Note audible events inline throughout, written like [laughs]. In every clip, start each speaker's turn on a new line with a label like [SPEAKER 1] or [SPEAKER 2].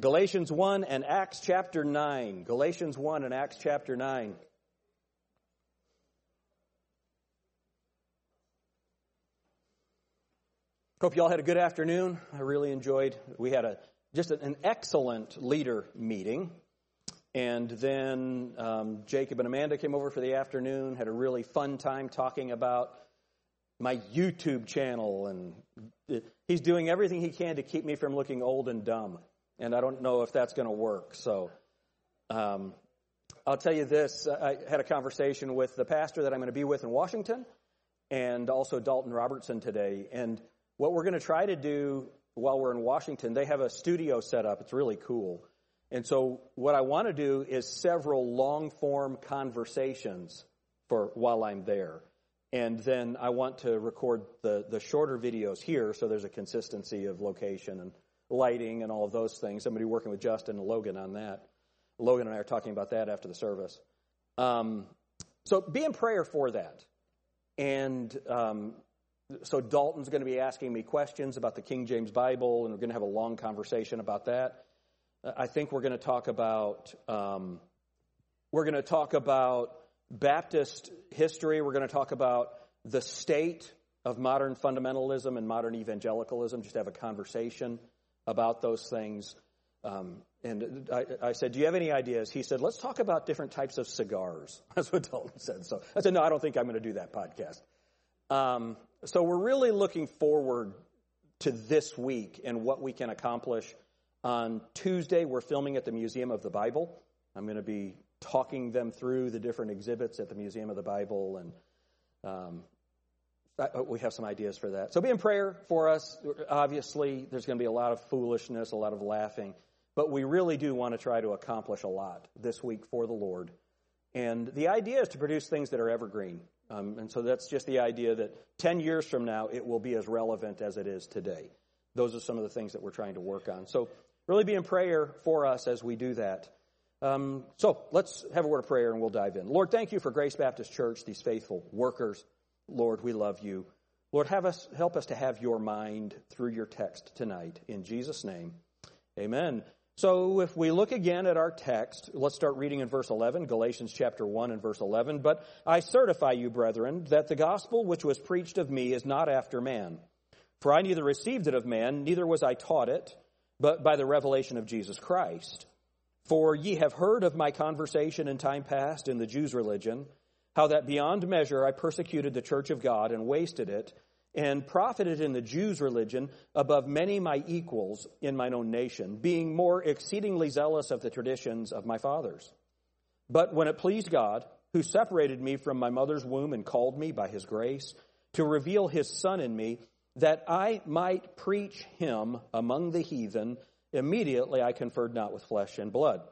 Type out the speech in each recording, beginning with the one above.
[SPEAKER 1] Galatians 1 and Acts chapter 9. Galatians 1 and Acts chapter 9. Hope you all had a good afternoon. I really enjoyed. We had a just an excellent leader meeting, and then um, Jacob and Amanda came over for the afternoon. Had a really fun time talking about my YouTube channel, and he's doing everything he can to keep me from looking old and dumb. And I don't know if that's going to work. So um, I'll tell you this: I had a conversation with the pastor that I'm going to be with in Washington, and also Dalton Robertson today, and what we're going to try to do while we're in Washington, they have a studio set up. It's really cool. And so what I want to do is several long form conversations for while I'm there. And then I want to record the, the shorter videos here so there's a consistency of location and lighting and all of those things. Be working with Justin and Logan on that. Logan and I are talking about that after the service. Um, so be in prayer for that. And um, so Dalton's going to be asking me questions about the King James Bible, and we're going to have a long conversation about that. I think we're going to talk about um, we're going to talk about Baptist history. We're going to talk about the state of modern fundamentalism and modern evangelicalism. Just have a conversation about those things. Um, and I, I, said, "Do you have any ideas?" He said, "Let's talk about different types of cigars." [laughs] That's what Dalton said. So I said, "No, I don't think I'm going to do that podcast." Um, so we're really looking forward to this week and what we can accomplish. On Tuesday, we're filming at the Museum of the Bible. I'm going to be talking them through the different exhibits at the Museum of the Bible, and um, we have some ideas for that. So be in prayer for us. Obviously, there's going to be a lot of foolishness, a lot of laughing, but we really do want to try to accomplish a lot this week for the Lord. And the idea is to produce things that are evergreen. Um, and so that's just the idea that 10 years from now, it will be as relevant as it is today. Those are some of the things that we're trying to work on. So, really be in prayer for us as we do that. Um, so, let's have a word of prayer and we'll dive in. Lord, thank you for Grace Baptist Church, these faithful workers. Lord, we love you. Lord, have us, help us to have your mind through your text tonight. In Jesus' name, amen. So if we look again at our text, let's start reading in verse 11, Galatians chapter 1 and verse 11. But I certify you, brethren, that the gospel which was preached of me is not after man. For I neither received it of man, neither was I taught it, but by the revelation of Jesus Christ. For ye have heard of my conversation in time past in the Jews' religion, how that beyond measure I persecuted the church of God and wasted it, and profited in the Jews' religion above many my equals in mine own nation, being more exceedingly zealous of the traditions of my fathers. But when it pleased God, who separated me from my mother's womb and called me by his grace, to reveal his Son in me, that I might preach him among the heathen, immediately I conferred not with flesh and blood.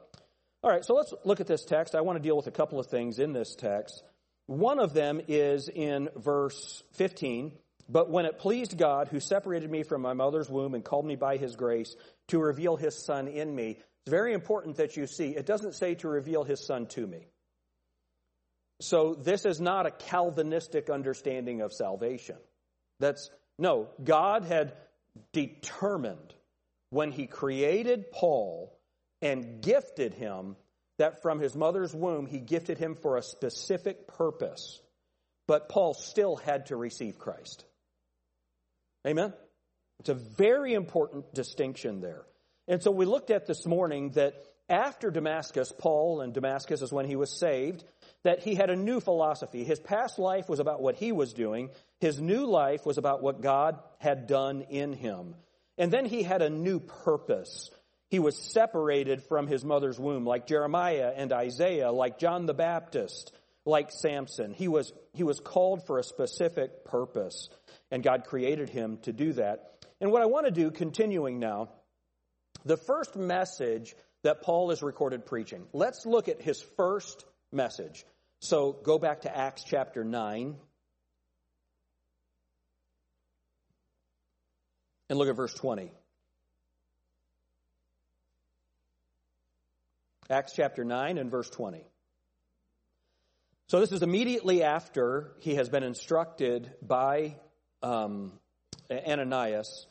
[SPEAKER 1] All right, so let's look at this text. I want to deal with a couple of things in this text. One of them is in verse 15 but when it pleased God, who separated me from my mother's womb and called me by his grace to reveal his son in me, it's very important that you see, it doesn't say to reveal his son to me. So this is not a Calvinistic understanding of salvation. That's, no, God had determined when he created Paul and gifted him that from his mother's womb, he gifted him for a specific purpose. But Paul still had to receive Christ. Amen? It's a very important distinction there. And so we looked at this morning that after Damascus, Paul and Damascus is when he was saved, that he had a new philosophy. His past life was about what he was doing. His new life was about what God had done in him. And then he had a new purpose. He was separated from his mother's womb, like Jeremiah and Isaiah, like John the Baptist, like Samson. He was, he was called for a specific purpose and God created him to do that. And what I want to do, continuing now, the first message that Paul is recorded preaching. Let's look at his first message. So go back to Acts chapter 9. And look at verse 20. Acts chapter 9 and verse 20. So this is immediately after he has been instructed by um, Ananias.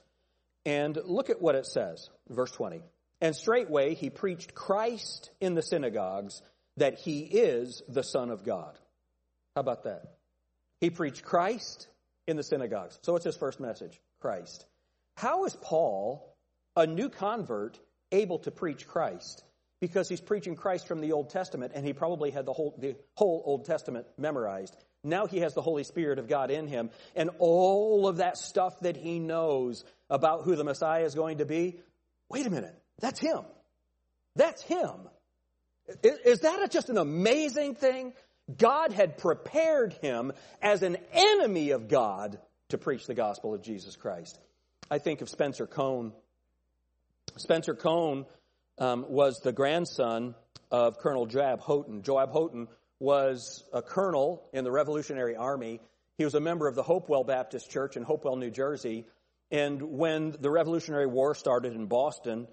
[SPEAKER 1] And look at what it says, verse 20. And straightway he preached Christ in the synagogues, that he is the Son of God. How about that? He preached Christ in the synagogues. So what's his first message? Christ. How is Paul, a new convert, able to preach Christ? Because he's preaching Christ from the Old Testament, and he probably had the whole, the whole Old Testament memorized. Now he has the Holy Spirit of God in him, and all of that stuff that he knows about who the Messiah is going to be. Wait a minute, that's him. That's him. Is that just an amazing thing? God had prepared him as an enemy of God to preach the gospel of Jesus Christ. I think of Spencer Cone. Spencer Cone um, was the grandson of Colonel Joab Houghton. Joab Houghton was a colonel in the Revolutionary Army. He was a member of the Hopewell Baptist Church in Hopewell, New Jersey. And when the Revolutionary War started in Boston,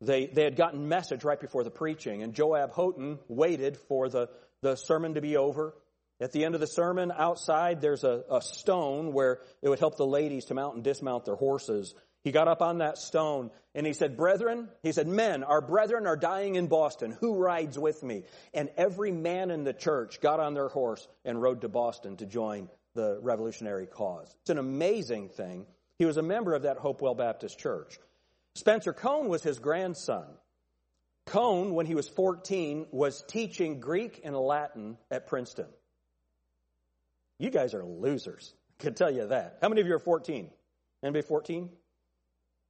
[SPEAKER 1] they, they had gotten message right before the preaching. And Joab Houghton waited for the, the sermon to be over. At the end of the sermon, outside, there's a, a stone where it would help the ladies to mount and dismount their horses. He got up on that stone and he said, Brethren, he said, Men, our brethren are dying in Boston. Who rides with me? And every man in the church got on their horse and rode to Boston to join the revolutionary cause. It's an amazing thing. He was a member of that Hopewell Baptist Church. Spencer Cone was his grandson. Cone, when he was 14, was teaching Greek and Latin at Princeton. You guys are losers. I can tell you that. How many of you are 14? Anybody 14?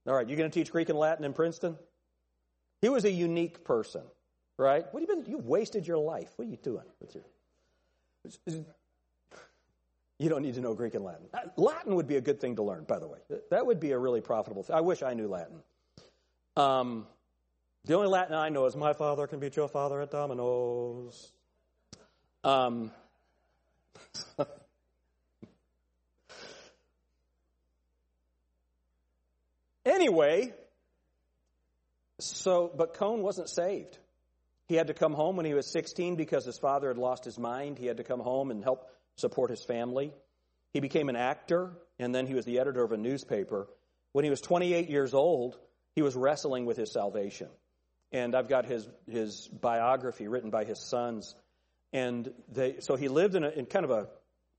[SPEAKER 1] All right, you're going to teach Greek and Latin in Princeton? He was a unique person, right? What have you been? You've wasted your life. What are you doing with your? You don't need to know Greek and Latin. Uh, Latin would be a good thing to learn, by the way. That would be a really profitable thing. I wish I knew Latin. Um, the only Latin I know is "My father can beat your father at dominoes." Um, [laughs] Anyway, so, but Cone wasn't saved. He had to come home when he was 16 because his father had lost his mind. He had to come home and help support his family. He became an actor, and then he was the editor of a newspaper. When he was 28 years old, he was wrestling with his salvation. And I've got his, his biography written by his sons. And they, so he lived in, a, in kind of a,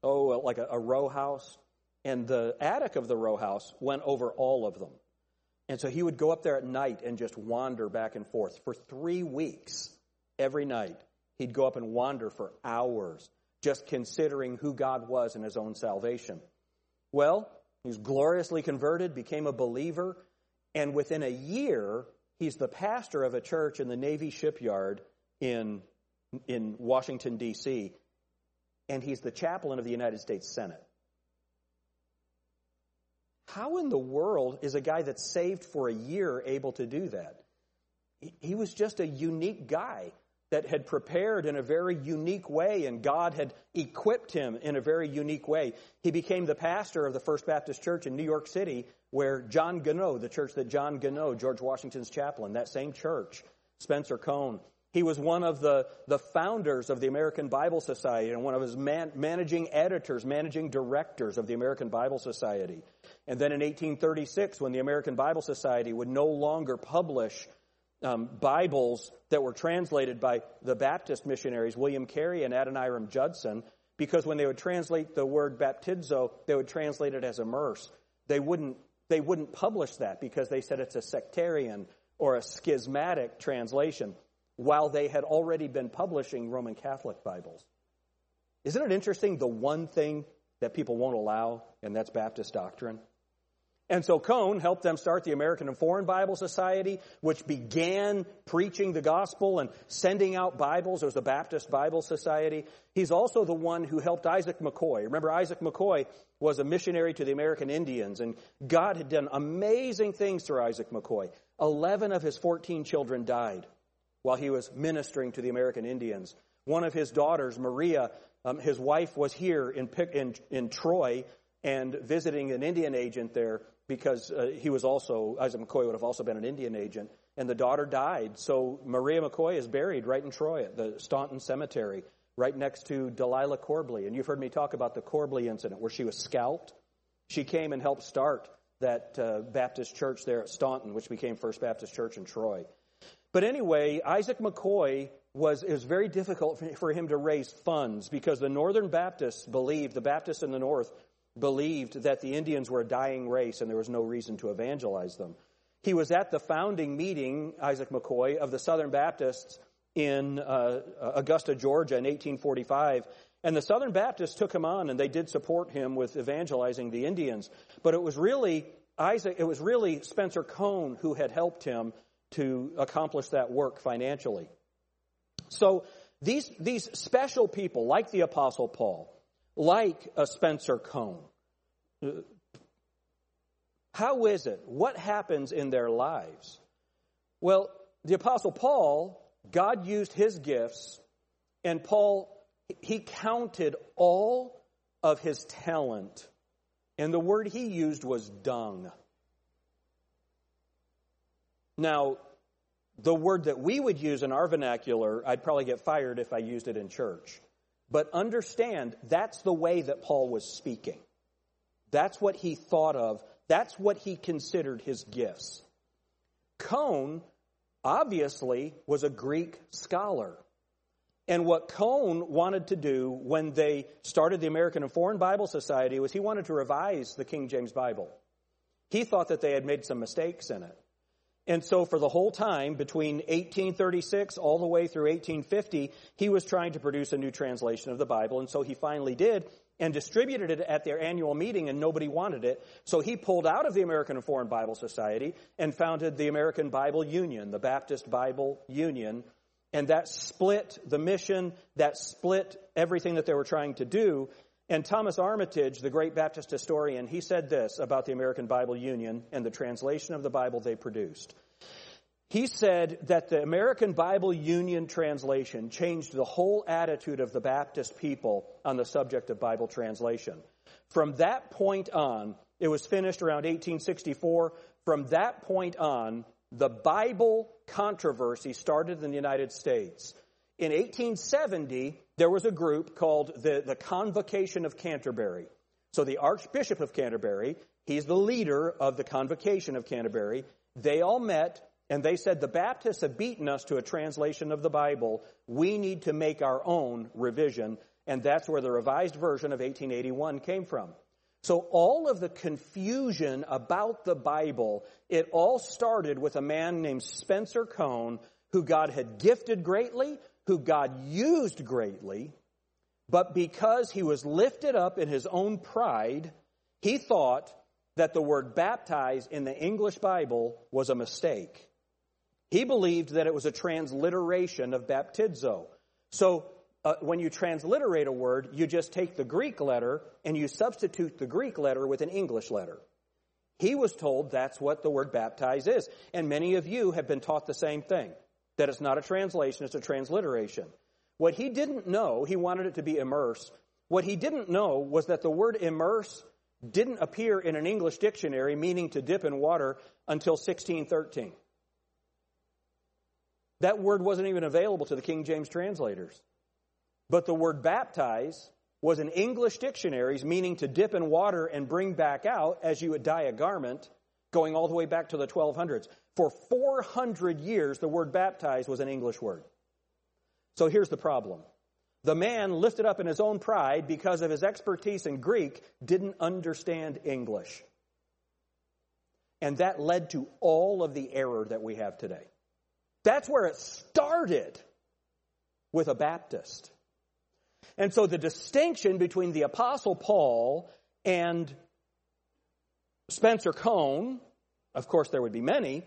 [SPEAKER 1] oh, like a, a row house. And the attic of the row house went over all of them. And so he would go up there at night and just wander back and forth. For three weeks, every night, he'd go up and wander for hours, just considering who God was and his own salvation. Well, he was gloriously converted, became a believer, and within a year, he's the pastor of a church in the Navy shipyard in, in Washington, D.C., and he's the chaplain of the United States Senate. How in the world is a guy that's saved for a year able to do that? He was just a unique guy that had prepared in a very unique way, and God had equipped him in a very unique way. He became the pastor of the First Baptist Church in New York City, where John Gano, the church that John Gano, George Washington's chaplain, that same church, Spencer Cone, he was one of the, the founders of the American Bible Society and one of his man, managing editors, managing directors of the American Bible Society. And then in 1836, when the American Bible Society would no longer publish um, Bibles that were translated by the Baptist missionaries, William Carey and Adoniram Judson, because when they would translate the word baptizo, they would translate it as immerse. They wouldn't, they wouldn't publish that because they said it's a sectarian or a schismatic translation, while they had already been publishing Roman Catholic Bibles. Isn't it interesting the one thing that people won't allow, and that's Baptist doctrine? And so Cone helped them start the American and Foreign Bible Society, which began preaching the gospel and sending out Bibles. It was the Baptist Bible Society. He's also the one who helped Isaac McCoy. Remember, Isaac McCoy was a missionary to the American Indians, and God had done amazing things through Isaac McCoy. Eleven of his 14 children died while he was ministering to the American Indians. One of his daughters, Maria, um, his wife was here in, in, in Troy and visiting an Indian agent there because uh, he was also, Isaac McCoy would have also been an Indian agent, and the daughter died. So Maria McCoy is buried right in Troy at the Staunton Cemetery, right next to Delilah Corbly. And you've heard me talk about the Corbly incident where she was scalped. She came and helped start that uh, Baptist church there at Staunton, which became First Baptist Church in Troy. But anyway, Isaac McCoy was, it was very difficult for, him to raise funds because the Northern Baptists believed, the Baptists in the North believed that the Indians were a dying race and there was no reason to evangelize them. He was at the founding meeting, Isaac McCoy, of the Southern Baptists in uh, Augusta, Georgia in 1845. And the Southern Baptists took him on and they did support him with evangelizing the Indians. But it was really Isaac, it was really Spencer Cone who had helped him to accomplish that work financially. So these, these special people, like the Apostle Paul, like a Spencer Cone, uh, how is it? What happens in their lives? Well, the Apostle Paul, God used his gifts, and Paul, he counted all of his talent. And the word he used was dung. Now, the word that we would use in our vernacular, I'd probably get fired if I used it in church. But understand, that's the way that Paul was speaking. That's what he thought of. That's what he considered his gifts. Cone, obviously, was a Greek scholar. And what Cone wanted to do when they started the American and Foreign Bible Society was he wanted to revise the King James Bible. He thought that they had made some mistakes in it. And so for the whole time, between 1836 all the way through 1850, he was trying to produce a new translation of the Bible. And so he finally did and distributed it at their annual meeting and nobody wanted it. So he pulled out of the American and Foreign Bible Society and founded the American Bible Union, the Baptist Bible Union. And that split the mission, that split everything that they were trying to do. And Thomas Armitage, the great Baptist historian, he said this about the American Bible Union and the translation of the Bible they produced. He said that the American Bible Union translation changed the whole attitude of the Baptist people on the subject of Bible translation. From that point on, it was finished around 1864. From that point on, the Bible controversy started in the United States. In 1870, there was a group called the, the Convocation of Canterbury. So the Archbishop of Canterbury, he's the leader of the Convocation of Canterbury. They all met and they said, the Baptists have beaten us to a translation of the Bible. We need to make our own revision. And that's where the revised version of 1881 came from. So all of the confusion about the Bible, it all started with a man named Spencer Cone, who God had gifted greatly, who God used greatly, but because he was lifted up in his own pride, he thought that the word baptize in the English Bible was a mistake. He believed that it was a transliteration of baptizo. So uh, when you transliterate a word, you just take the Greek letter and you substitute the Greek letter with an English letter. He was told that's what the word baptize is. And many of you have been taught the same thing that it's not a translation, it's a transliteration. What he didn't know, he wanted it to be immerse. What he didn't know was that the word immerse didn't appear in an English dictionary meaning to dip in water until 1613. That word wasn't even available to the King James translators. But the word baptize was in English dictionaries meaning to dip in water and bring back out as you would dye a garment going all the way back to the 1200s. For 400 years, the word baptize was an English word. So here's the problem. The man, lifted up in his own pride because of his expertise in Greek, didn't understand English. And that led to all of the error that we have today. That's where it started with a Baptist. And so the distinction between the Apostle Paul and Spencer Cone, of course, there would be many,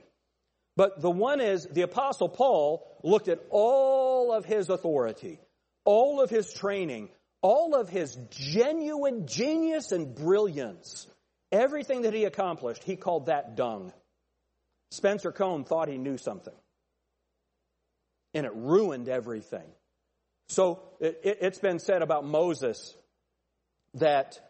[SPEAKER 1] but the one is the Apostle Paul looked at all of his authority, all of his training, all of his genuine genius and brilliance, everything that he accomplished, he called that dung. Spencer Cone thought he knew something. And it ruined everything. So it, has been said about Moses that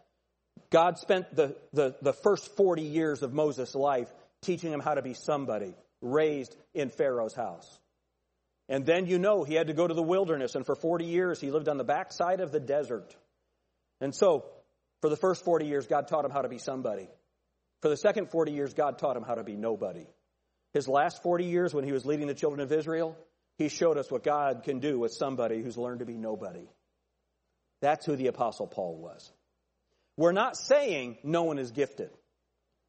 [SPEAKER 1] God spent the, the, the first 40 years of Moses' life teaching him how to be somebody raised in Pharaoh's house. And then you know he had to go to the wilderness, and for 40 years he lived on the backside of the desert. And so, for the first 40 years, God taught him how to be somebody. For the second 40 years, God taught him how to be nobody. His last 40 years, when he was leading the children of Israel, he showed us what God can do with somebody who's learned to be nobody. That's who the Apostle Paul was. We're not saying no one is gifted.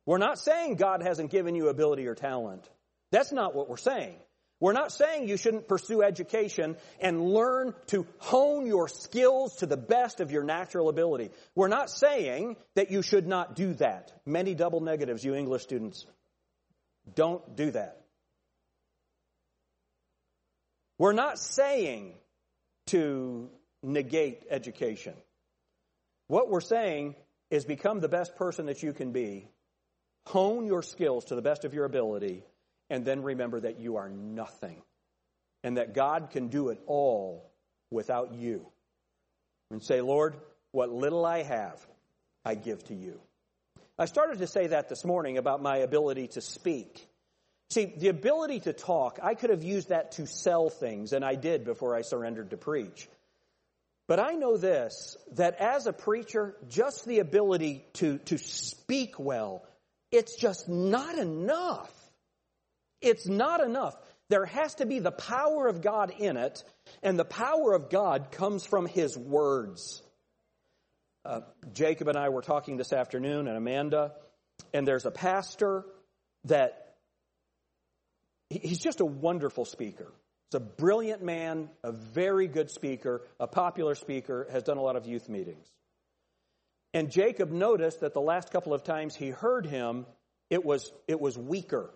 [SPEAKER 1] We're not saying God hasn't given you ability or talent. That's not what we're saying. We're not saying you shouldn't pursue education and learn to hone your skills to the best of your natural ability. We're not saying that you should not do that. Many double negatives, you English students. Don't do that. We're not saying to negate education. What we're saying is become the best person that you can be, hone your skills to the best of your ability, and then remember that you are nothing and that God can do it all without you. And say, Lord, what little I have, I give to you. I started to say that this morning about my ability to speak. See, the ability to talk, I could have used that to sell things, and I did before I surrendered to preach. But I know this, that as a preacher, just the ability to, to speak well, it's just not enough. It's not enough. There has to be the power of God in it, and the power of God comes from His words. Uh, Jacob and I were talking this afternoon, and Amanda, and there's a pastor that he's just a wonderful speaker. He's a brilliant man, a very good speaker, a popular speaker, has done a lot of youth meetings. And Jacob noticed that the last couple of times he heard him, it was, it was weaker.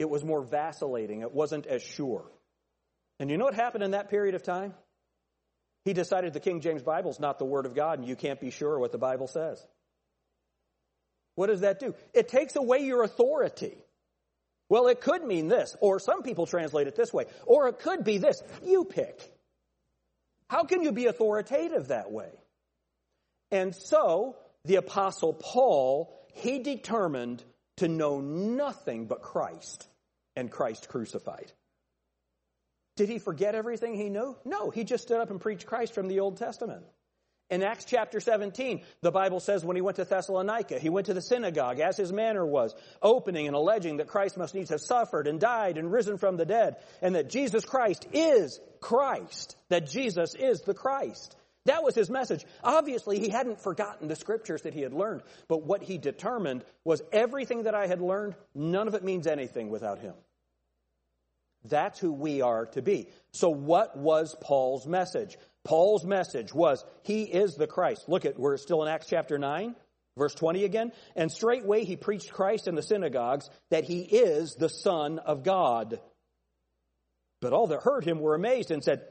[SPEAKER 1] It was more vacillating. It wasn't as sure. And you know what happened in that period of time? He decided the King James Bible is not the Word of God and you can't be sure what the Bible says. What does that do? It takes away your authority. Well, it could mean this, or some people translate it this way, or it could be this. You pick. How can you be authoritative that way? And so, the Apostle Paul, he determined to know nothing but Christ and Christ crucified. Did he forget everything he knew? No, he just stood up and preached Christ from the Old Testament. In Acts chapter 17, the Bible says when he went to Thessalonica, he went to the synagogue as his manner was, opening and alleging that Christ must needs have suffered and died and risen from the dead, and that Jesus Christ is Christ, that Jesus is the Christ. That was his message. Obviously, he hadn't forgotten the scriptures that he had learned, but what he determined was everything that I had learned, none of it means anything without him. That's who we are to be. So, what was Paul's message? Paul's message was, He is the Christ. Look at, we're still in Acts chapter 9, verse 20 again. And straightway he preached Christ in the synagogues that He is the Son of God. But all that heard him were amazed and said,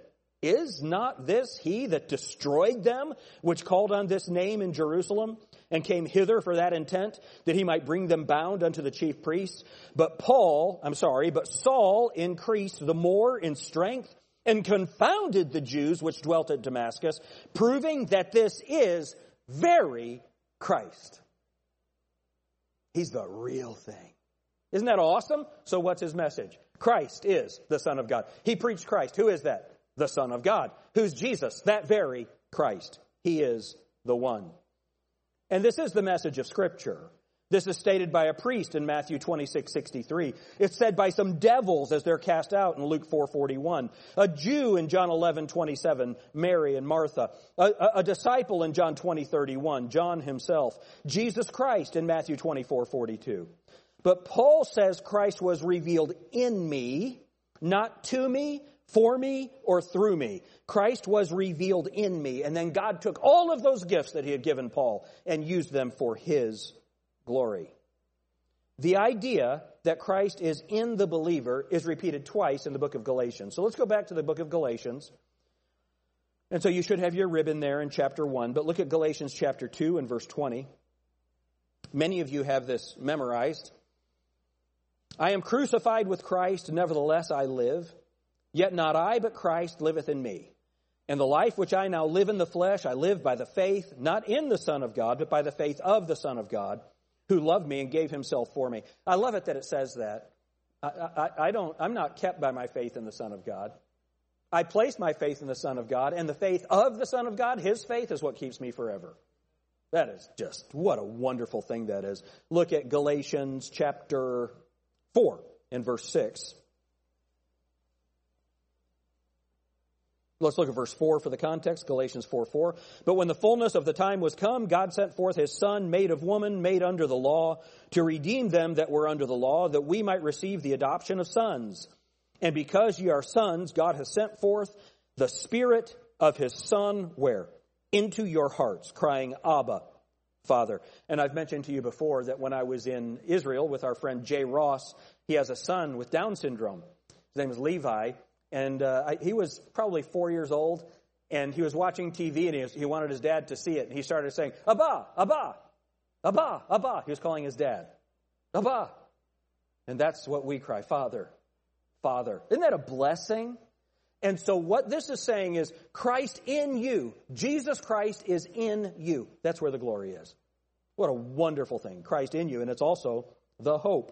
[SPEAKER 1] is not this he that destroyed them, which called on this name in Jerusalem, and came hither for that intent, that he might bring them bound unto the chief priests? But Paul, I'm sorry, but Saul increased the more in strength and confounded the Jews which dwelt at Damascus, proving that this is very Christ. He's the real thing. Isn't that awesome? So what's his message? Christ is the Son of God. He preached Christ. Who is that? the Son of God. Who's Jesus? That very Christ. He is the one. And this is the message of Scripture. This is stated by a priest in Matthew 26, 63. It's said by some devils as they're cast out in Luke 4, 41. A Jew in John 11, 27, Mary and Martha. A, a, a disciple in John 20, 31, John himself. Jesus Christ in Matthew 24, 42. But Paul says Christ was revealed in me, not to me, for me or through me. Christ was revealed in me. And then God took all of those gifts that he had given Paul and used them for his glory. The idea that Christ is in the believer is repeated twice in the book of Galatians. So let's go back to the book of Galatians. And so you should have your ribbon there in chapter 1, but look at Galatians chapter 2 and verse 20. Many of you have this memorized. I am crucified with Christ, nevertheless I live. Yet not I, but Christ liveth in me. And the life which I now live in the flesh, I live by the faith, not in the Son of God, but by the faith of the Son of God, who loved me and gave himself for me. I love it that it says that. I, I, I don't, I'm not kept by my faith in the Son of God. I place my faith in the Son of God, and the faith of the Son of God, his faith, is what keeps me forever. That is just, what a wonderful thing that is. Look at Galatians chapter 4 and verse 6. Let's look at verse 4 for the context, Galatians 4 4. But when the fullness of the time was come, God sent forth his Son, made of woman, made under the law, to redeem them that were under the law, that we might receive the adoption of sons. And because ye are sons, God has sent forth the Spirit of his Son, where? Into your hearts, crying, Abba, Father. And I've mentioned to you before that when I was in Israel with our friend Jay Ross, he has a son with Down syndrome. His name is Levi, and uh, I, he was probably four years old, and he was watching TV, and he, was, he wanted his dad to see it, and he started saying, Abba, Abba, Abba, Abba. He was calling his dad, Abba. And that's what we cry, Father, Father. Isn't that a blessing? And so what this is saying is Christ in you, Jesus Christ is in you. That's where the glory is. What a wonderful thing. Christ in you, and it's also the hope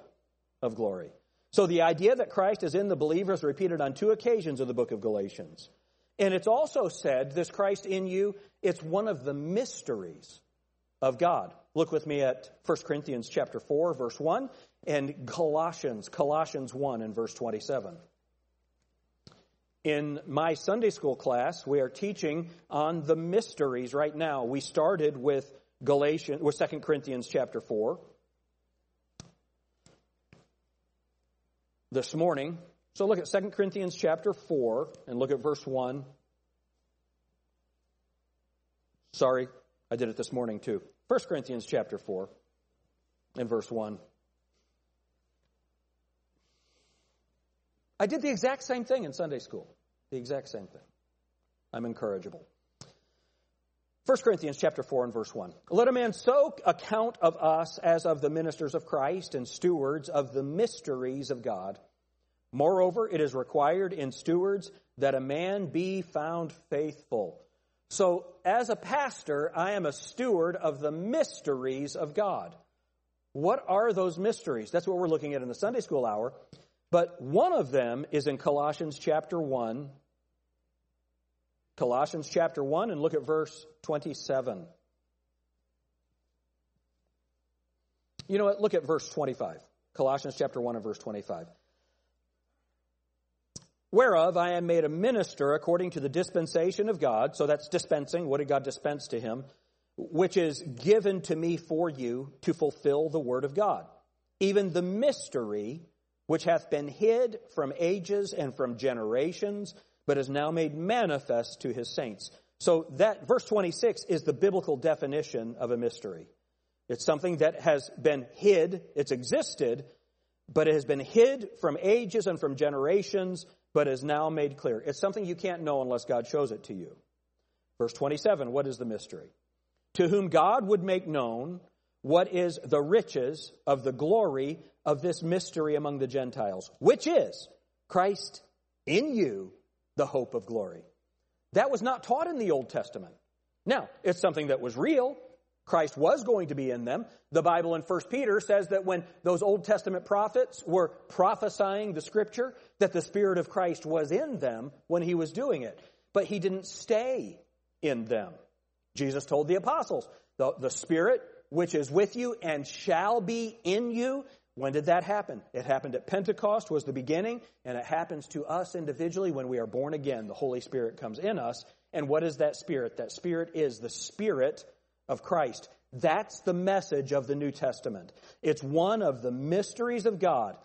[SPEAKER 1] of glory. So the idea that Christ is in the believer is repeated on two occasions in the book of Galatians. And it's also said, this Christ in you, it's one of the mysteries of God. Look with me at 1 Corinthians chapter 4, verse 1, and Colossians, Colossians 1 and verse 27. In my Sunday school class, we are teaching on the mysteries right now. We started with Galatians, with 2 Corinthians chapter 4. This morning, so look at 2 Corinthians chapter 4 and look at verse 1. Sorry, I did it this morning too. 1 Corinthians chapter 4 and verse 1. I did the exact same thing in Sunday school. The exact same thing. I'm incorrigible. 1 Corinthians chapter 4 and verse 1. Let a man so account of us as of the ministers of Christ and stewards of the mysteries of God. Moreover, it is required in stewards that a man be found faithful. So, as a pastor, I am a steward of the mysteries of God. What are those mysteries? That's what we're looking at in the Sunday school hour. But one of them is in Colossians chapter 1. Colossians chapter 1, and look at verse 27. You know what? Look at verse 25. Colossians chapter 1 and verse 25. Whereof I am made a minister according to the dispensation of God. So that's dispensing. What did God dispense to him? Which is given to me for you to fulfill the word of God. Even the mystery which hath been hid from ages and from generations, but is now made manifest to his saints. So that verse 26 is the biblical definition of a mystery. It's something that has been hid, it's existed, but it has been hid from ages and from generations, but is now made clear. It's something you can't know unless God shows it to you. Verse 27, what is the mystery? To whom God would make known what is the riches of the glory of this mystery among the Gentiles, which is Christ in you, the hope of glory. That was not taught in the Old Testament. Now, it's something that was real. Christ was going to be in them. The Bible in 1 Peter says that when those Old Testament prophets were prophesying the scripture, that the Spirit of Christ was in them when he was doing it. But he didn't stay in them. Jesus told the apostles, the, the Spirit which is with you and shall be in you. When did that happen? It happened at Pentecost was the beginning, and it happens to us individually when we are born again. The Holy Spirit comes in us. And what is that Spirit? That Spirit is the Spirit of Christ. That's the message of the New Testament. It's one of the mysteries of God.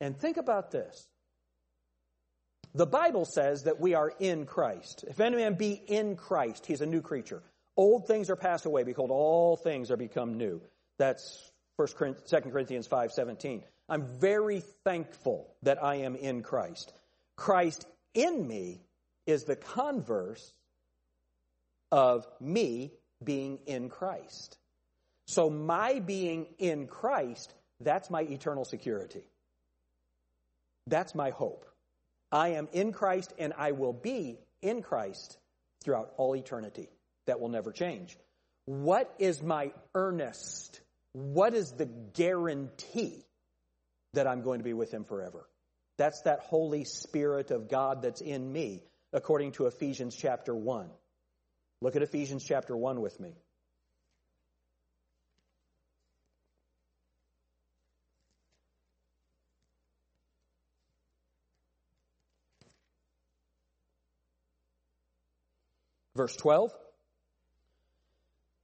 [SPEAKER 1] And think about this. The Bible says that we are in Christ. If any man be in Christ, he's a new creature. Old things are passed away. Behold, all things are become new. That's 1 Corinthians, 2 Corinthians 5 17. I'm very thankful that I am in Christ. Christ in me is the converse of me being in Christ. So my being in Christ, that's my eternal security. That's my hope. I am in Christ and I will be in Christ throughout all eternity that will never change. What is my earnest? what is the guarantee that I'm going to be with him forever? That's that Holy Spirit of God that's in me, according to Ephesians chapter 1. Look at Ephesians chapter 1 with me. Verse 12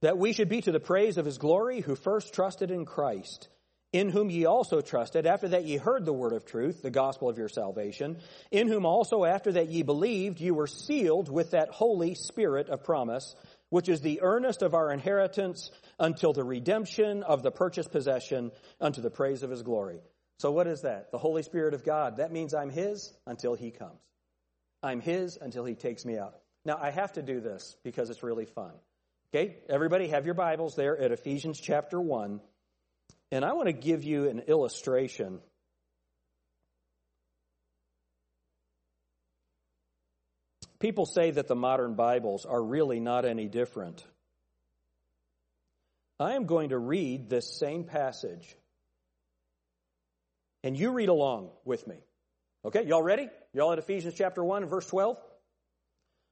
[SPEAKER 1] that we should be to the praise of his glory who first trusted in Christ, in whom ye also trusted, after that ye heard the word of truth, the gospel of your salvation, in whom also after that ye believed, you were sealed with that Holy Spirit of promise, which is the earnest of our inheritance until the redemption of the purchased possession unto the praise of his glory. So what is that? The Holy Spirit of God. That means I'm his until he comes. I'm his until he takes me out. Now I have to do this because it's really fun. Okay, everybody have your Bibles there at Ephesians chapter 1. And I want to give you an illustration. People say that the modern Bibles are really not any different. I am going to read this same passage. And you read along with me. Okay, y'all ready? Y'all at Ephesians chapter 1, verse 12?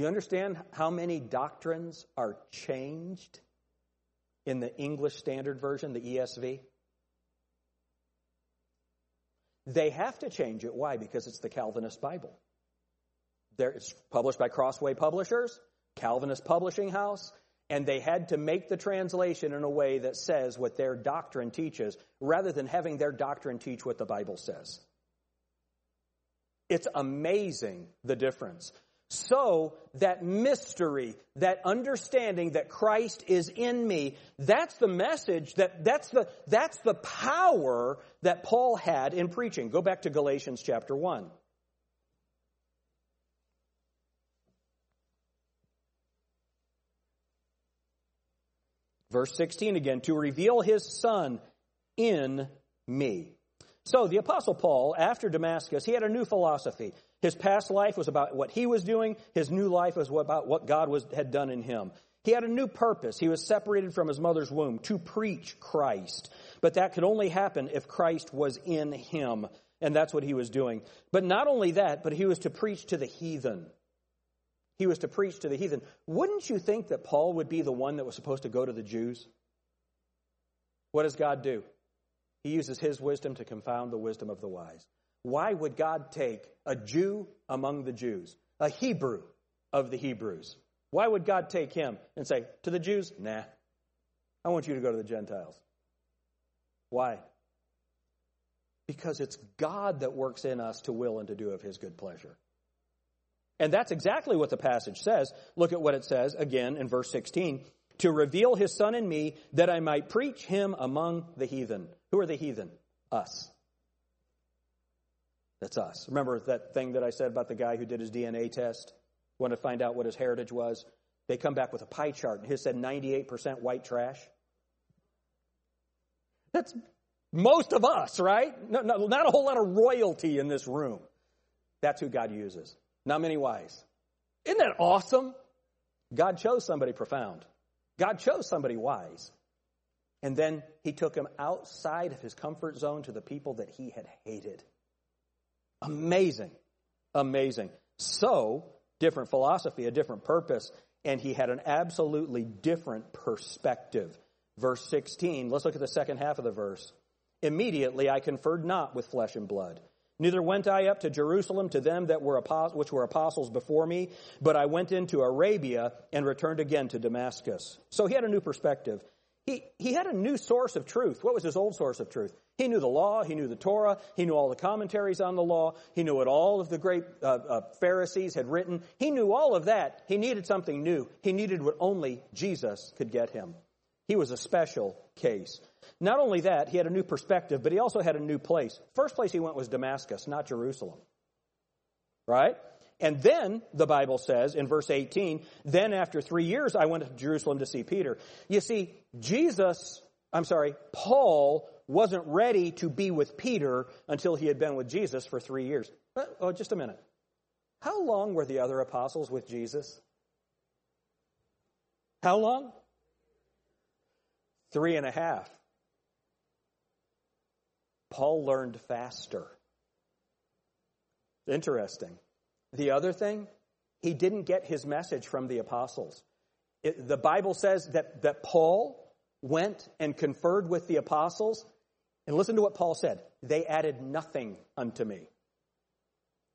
[SPEAKER 1] Do you understand how many doctrines are changed in the English Standard Version, the ESV? They have to change it. Why? Because it's the Calvinist Bible. There, it's published by Crossway Publishers, Calvinist Publishing House, and they had to make the translation in a way that says what their doctrine teaches rather than having their doctrine teach what the Bible says. It's amazing the difference. So that mystery, that understanding that Christ is in me, that's the message that, that's the, that's the power that Paul had in preaching. Go back to Galatians chapter 1. Verse 16 again, to reveal his son in me. So the apostle Paul, after Damascus, he had a new philosophy. His past life was about what he was doing. His new life was about what God was, had done in him. He had a new purpose. He was separated from his mother's womb to preach Christ. But that could only happen if Christ was in him. And that's what he was doing. But not only that, but he was to preach to the heathen. He was to preach to the heathen. Wouldn't you think that Paul would be the one that was supposed to go to the Jews? What does God do? He uses his wisdom to confound the wisdom of the wise. Why would God take a Jew among the Jews, a Hebrew of the Hebrews? Why would God take him and say, to the Jews, nah, I want you to go to the Gentiles? Why? Because it's God that works in us to will and to do of his good pleasure. And that's exactly what the passage says. Look at what it says again in verse 16 to reveal his son in me that I might preach him among the heathen. Who are the heathen? Us. That's us. Remember that thing that I said about the guy who did his DNA test? Wanted to find out what his heritage was? They come back with a pie chart, and his said 98% white trash. That's most of us, right? No, no, not a whole lot of royalty in this room. That's who God uses. Not many wise. Isn't that awesome? God chose somebody profound. God chose somebody wise. And then he took him outside of his comfort zone to the people that he had hated. Amazing. Amazing. So, different philosophy, a different purpose, and he had an absolutely different perspective. Verse 16, let's look at the second half of the verse. Immediately I conferred not with flesh and blood. Neither went I up to Jerusalem to them that were which were apostles before me, but I went into Arabia and returned again to Damascus. So he had a new perspective. He, had a new source of truth. What was his old source of truth? He knew the law, he knew the Torah, he knew all the commentaries on the law, he knew what all of the great uh, uh, Pharisees had written. He knew all of that. He needed something new. He needed what only Jesus could get him. He was a special case. Not only that, he had a new perspective, but he also had a new place. First place he went was Damascus, not Jerusalem. Right? And then, the Bible says in verse 18, then after three years I went to Jerusalem to see Peter. You see, Jesus, I'm sorry, Paul wasn't ready to be with Peter until he had been with Jesus for three years. Uh, oh, just a minute. How long were the other apostles with Jesus? How long? three and a half. Paul learned faster. Interesting. The other thing, he didn't get his message from the apostles. It, the Bible says that, that Paul went and conferred with the apostles, and listen to what Paul said they added nothing unto me.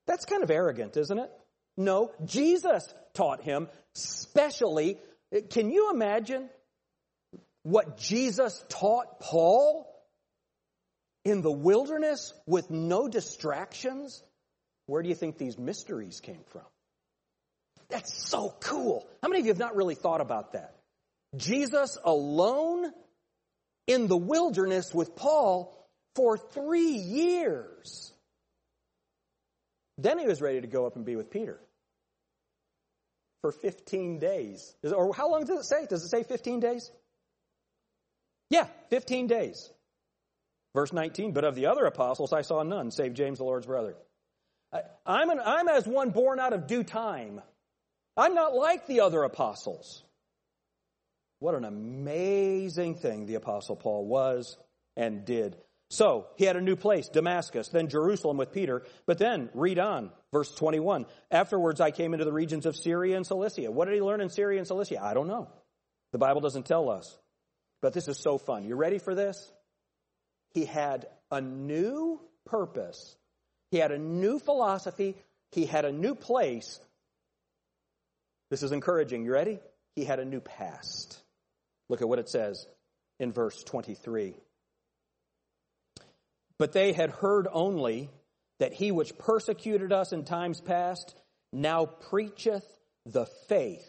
[SPEAKER 1] That's kind of arrogant, isn't it? No, Jesus taught him, specially. Can you imagine what Jesus taught Paul in the wilderness with no distractions? Where do you think these mysteries came from? That's so cool. How many of you have not really thought about that? Jesus alone in the wilderness with Paul for three years. Then he was ready to go up and be with Peter for 15 days. Or how long does it say? Does it say 15 days? Yeah, 15 days. Verse 19, but of the other apostles I saw none, save James the Lord's brother. I'm, an, I'm as one born out of due time. I'm not like the other apostles. What an amazing thing the apostle Paul was and did. So he had a new place, Damascus, then Jerusalem with Peter. But then, read on, verse 21. Afterwards, I came into the regions of Syria and Cilicia. What did he learn in Syria and Cilicia? I don't know. The Bible doesn't tell us. But this is so fun. You ready for this? He had a new purpose, he had a new philosophy, he had a new place. This is encouraging. You ready? He had a new past. Look at what it says in verse 23. But they had heard only that he which persecuted us in times past now preacheth the faith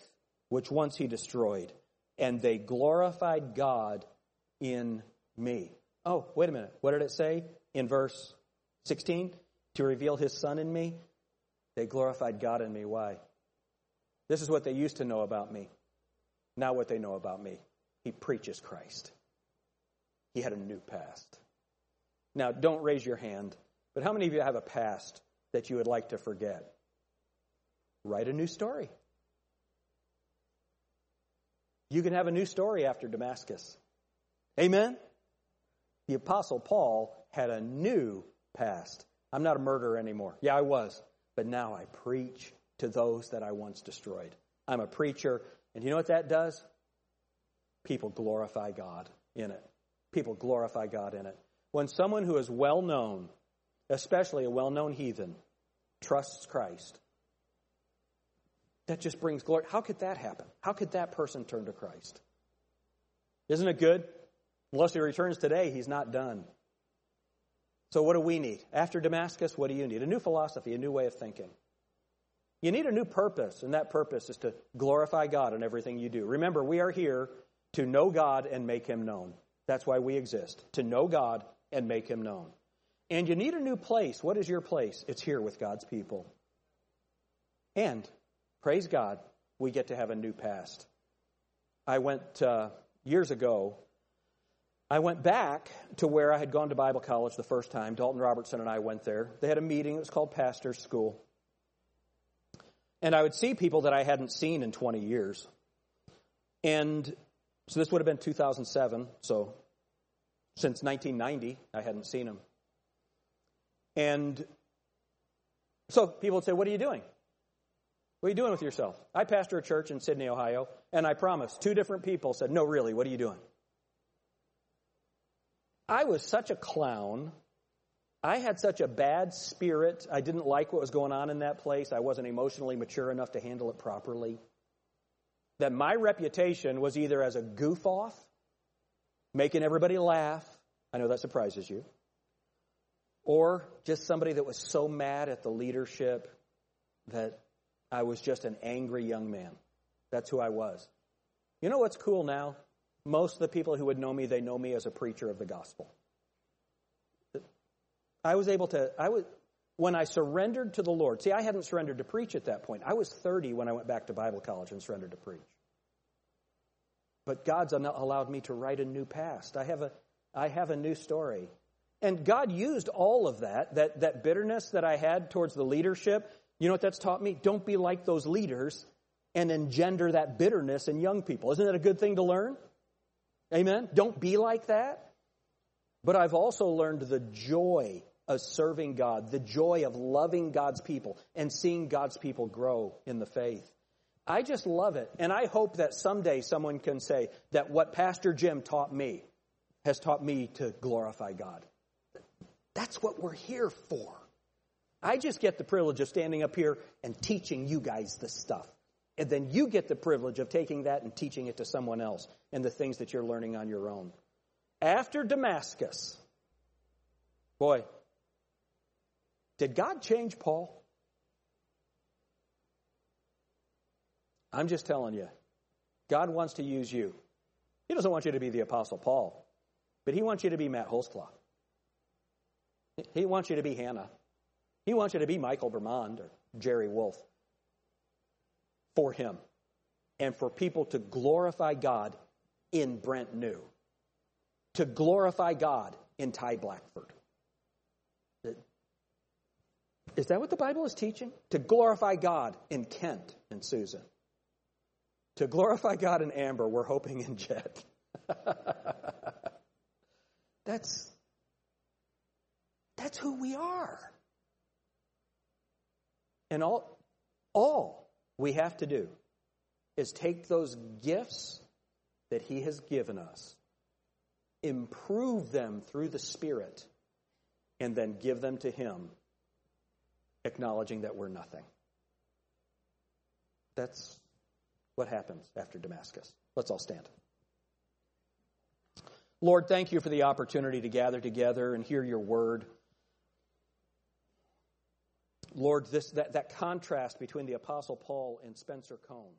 [SPEAKER 1] which once he destroyed, and they glorified God in me. Oh, wait a minute. What did it say in verse 16? To reveal his son in me? They glorified God in me. Why? This is what they used to know about me. Now, what they know about me. He preaches Christ. He had a new past. Now, don't raise your hand, but how many of you have a past that you would like to forget? Write a new story. You can have a new story after Damascus. Amen? The Apostle Paul had a new past. I'm not a murderer anymore. Yeah, I was. But now I preach to those that I once destroyed. I'm a preacher. And you know what that does? People glorify God in it. People glorify God in it. When someone who is well known, especially a well known heathen, trusts Christ, that just brings glory. How could that happen? How could that person turn to Christ? Isn't it good? Unless he returns today, he's not done. So, what do we need? After Damascus, what do you need? A new philosophy, a new way of thinking. You need a new purpose, and that purpose is to glorify God in everything you do. Remember, we are here to know God and make him known. That's why we exist, to know God and make him known. And you need a new place. What is your place? It's here with God's people. And, praise God, we get to have a new past. I went uh, years ago, I went back to where I had gone to Bible college the first time. Dalton Robertson and I went there. They had a meeting, it was called Pastor's School. And I would see people that I hadn't seen in 20 years. And so this would have been 2007, so since 1990, I hadn't seen them. And so people would say, What are you doing? What are you doing with yourself? I pastor a church in Sidney, Ohio, and I promise, two different people said, No, really, what are you doing? I was such a clown. I had such a bad spirit. I didn't like what was going on in that place. I wasn't emotionally mature enough to handle it properly. That my reputation was either as a goof off making everybody laugh. I know that surprises you. Or just somebody that was so mad at the leadership that I was just an angry young man. That's who I was. You know what's cool now? Most of the people who would know me, they know me as a preacher of the gospel. I was able to, I was, when I surrendered to the Lord, see, I hadn't surrendered to preach at that point. I was 30 when I went back to Bible college and surrendered to preach. But God's allowed me to write a new past. I have a, I have a new story. And God used all of that, that, that bitterness that I had towards the leadership. You know what that's taught me? Don't be like those leaders and engender that bitterness in young people. Isn't that a good thing to learn? Amen? Don't be like that. But I've also learned the joy of serving God, the joy of loving God's people and seeing God's people grow in the faith. I just love it. And I hope that someday someone can say that what Pastor Jim taught me has taught me to glorify God. That's what we're here for. I just get the privilege of standing up here and teaching you guys this stuff. And then you get the privilege of taking that and teaching it to someone else and the things that you're learning on your own. After Damascus, boy, did God change Paul? I'm just telling you, God wants to use you. He doesn't want you to be the Apostle Paul, but He wants you to be Matt Holzclaw. He wants you to be Hannah. He wants you to be Michael Vermond or Jerry Wolf for Him and for people to glorify God in Brent New, to glorify God in Ty Blackford. Is that what the Bible is teaching? To glorify God in Kent and Susan. To glorify God in Amber, we're hoping in Jet. [laughs] that's, that's who we are. And all, all we have to do is take those gifts that He has given us, improve them through the Spirit, and then give them to Him, acknowledging that we're nothing. That's what happens after Damascus. Let's all stand. Lord, thank you for the opportunity to gather together and hear your word. Lord, this, that, that contrast between the Apostle Paul and Spencer Cone.